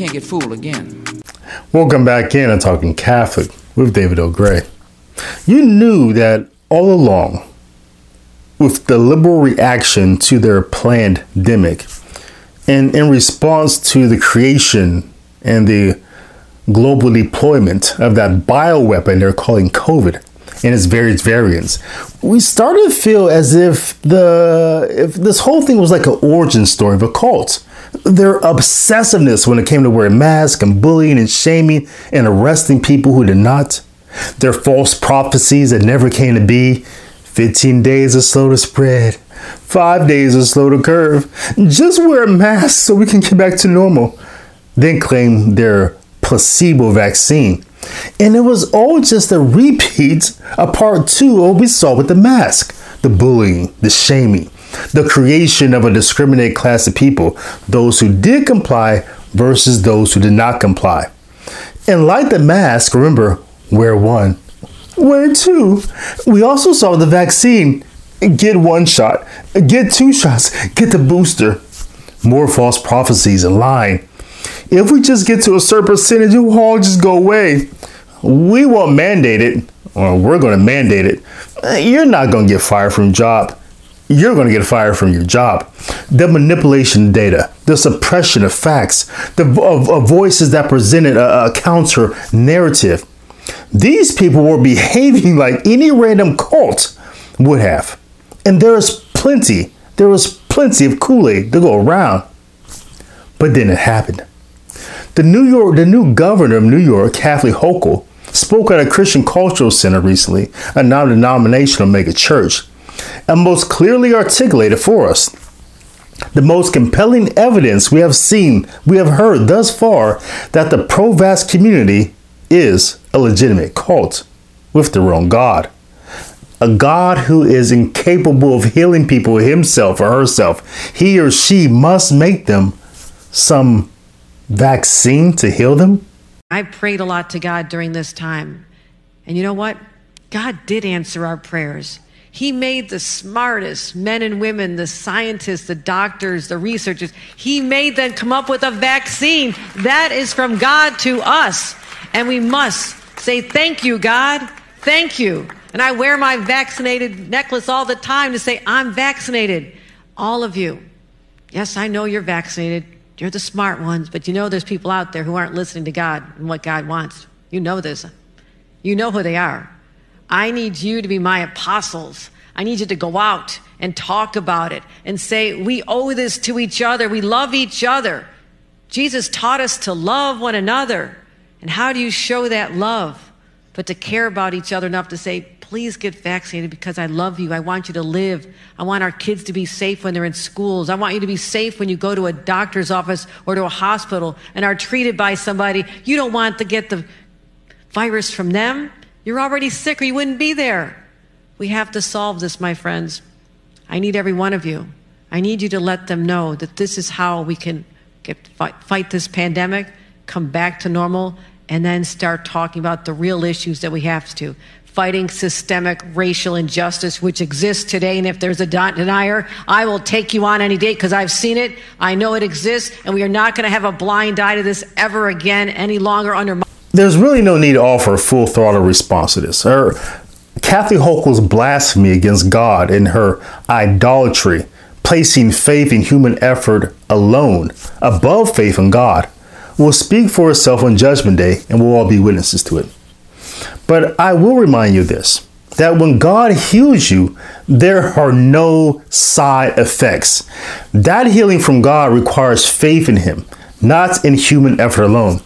can't get fooled again. Welcome back in to Talking Catholic with David L. Gray. You knew that all along, with the liberal reaction to their planned demic, and in response to the creation and the global deployment of that bioweapon they're calling COVID and its various variants, we started to feel as if the if this whole thing was like an origin story of a cult. Their obsessiveness when it came to wearing masks and bullying and shaming and arresting people who did not. Their false prophecies that never came to be. 15 days are slow to spread. Five days are slow to curve. Just wear a mask so we can get back to normal. Then claim their placebo vaccine. And it was all just a repeat of part two of what we saw with the mask the bullying, the shaming, the creation of a discriminated class of people, those who did comply versus those who did not comply. And like the mask, remember, wear one, wear two. We also saw the vaccine get one shot, get two shots, get the booster. More false prophecies and lying. If we just get to a certain percentage, it will all just go away. We won't mandate it, or we're going to mandate it. Eh, you're not going to get fired from job. You're going to get fired from your job. The manipulation of data, the suppression of facts, the of, of voices that presented a, a counter narrative. These people were behaving like any random cult would have. And there is plenty, there was plenty of Kool-Aid to go around. But then it happened. The New York, the new governor of New York, Kathy Hochul, spoke at a Christian Cultural Center recently, a non-denominational mega church, and most clearly articulated for us the most compelling evidence we have seen, we have heard thus far that the pro-vax community is a legitimate cult with their own God. A God who is incapable of healing people himself or herself. He or she must make them some vaccine to heal them? I prayed a lot to God during this time. And you know what? God did answer our prayers. He made the smartest men and women, the scientists, the doctors, the researchers. He made them come up with a vaccine. That is from God to us. And we must say, Thank you, God. Thank you. And I wear my vaccinated necklace all the time to say, I'm vaccinated. All of you. Yes, I know you're vaccinated. You're the smart ones, but you know there's people out there who aren't listening to God and what God wants. You know this. You know who they are. I need you to be my apostles. I need you to go out and talk about it and say, we owe this to each other. We love each other. Jesus taught us to love one another. And how do you show that love? But to care about each other enough to say, please get vaccinated because I love you. I want you to live. I want our kids to be safe when they're in schools. I want you to be safe when you go to a doctor's office or to a hospital and are treated by somebody. You don't want to get the virus from them. You're already sick or you wouldn't be there. We have to solve this, my friends. I need every one of you. I need you to let them know that this is how we can get, fight, fight this pandemic, come back to normal, and then start talking about the real issues that we have to fighting systemic racial injustice which exists today. And if there's a denier, I will take you on any day because I've seen it. I know it exists, and we are not going to have a blind eye to this ever again any longer under. My- There's really no need to offer a full throttle response to this. Her, Kathy Hochul's blasphemy against God and her idolatry, placing faith in human effort alone above faith in God, will speak for itself on Judgment Day, and we'll all be witnesses to it. But I will remind you this that when God heals you, there are no side effects. That healing from God requires faith in Him, not in human effort alone.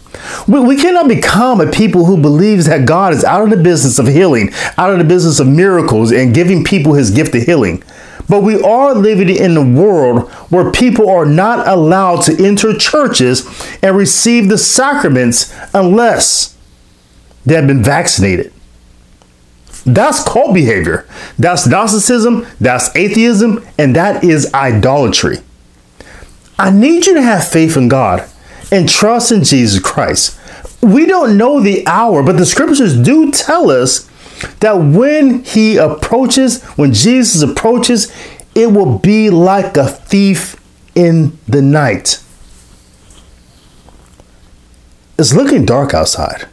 We, cannot become a people who believes that God is out of the business of healing, out of the business of miracles, and giving people His gift of healing. But we are living in a world where people are not allowed to enter churches and receive the sacraments unless they have been vaccinated. That's cult behavior. That's Gnosticism, that's atheism, and that is idolatry. I need you to have faith in God and trust in Jesus Christ. We don't know the hour, but the scriptures do tell us that when he approaches, when Jesus approaches, it will be like a thief in the night. it's looking dark outside.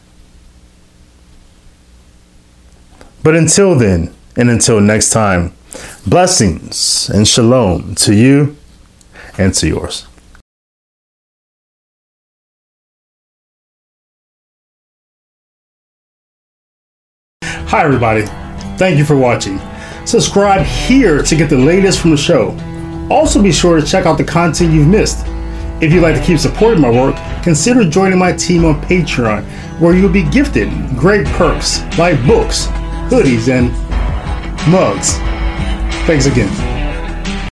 But until then, and until next time, blessings and shalom to you and to yours. Hi, everybody. Thank you for watching. Subscribe here to get the latest from the show. Also, be sure to check out the content you've missed. If you'd like to keep supporting my work, consider joining my team on Patreon, where you'll be gifted great perks like books, hoodies, and mugs. Thanks again.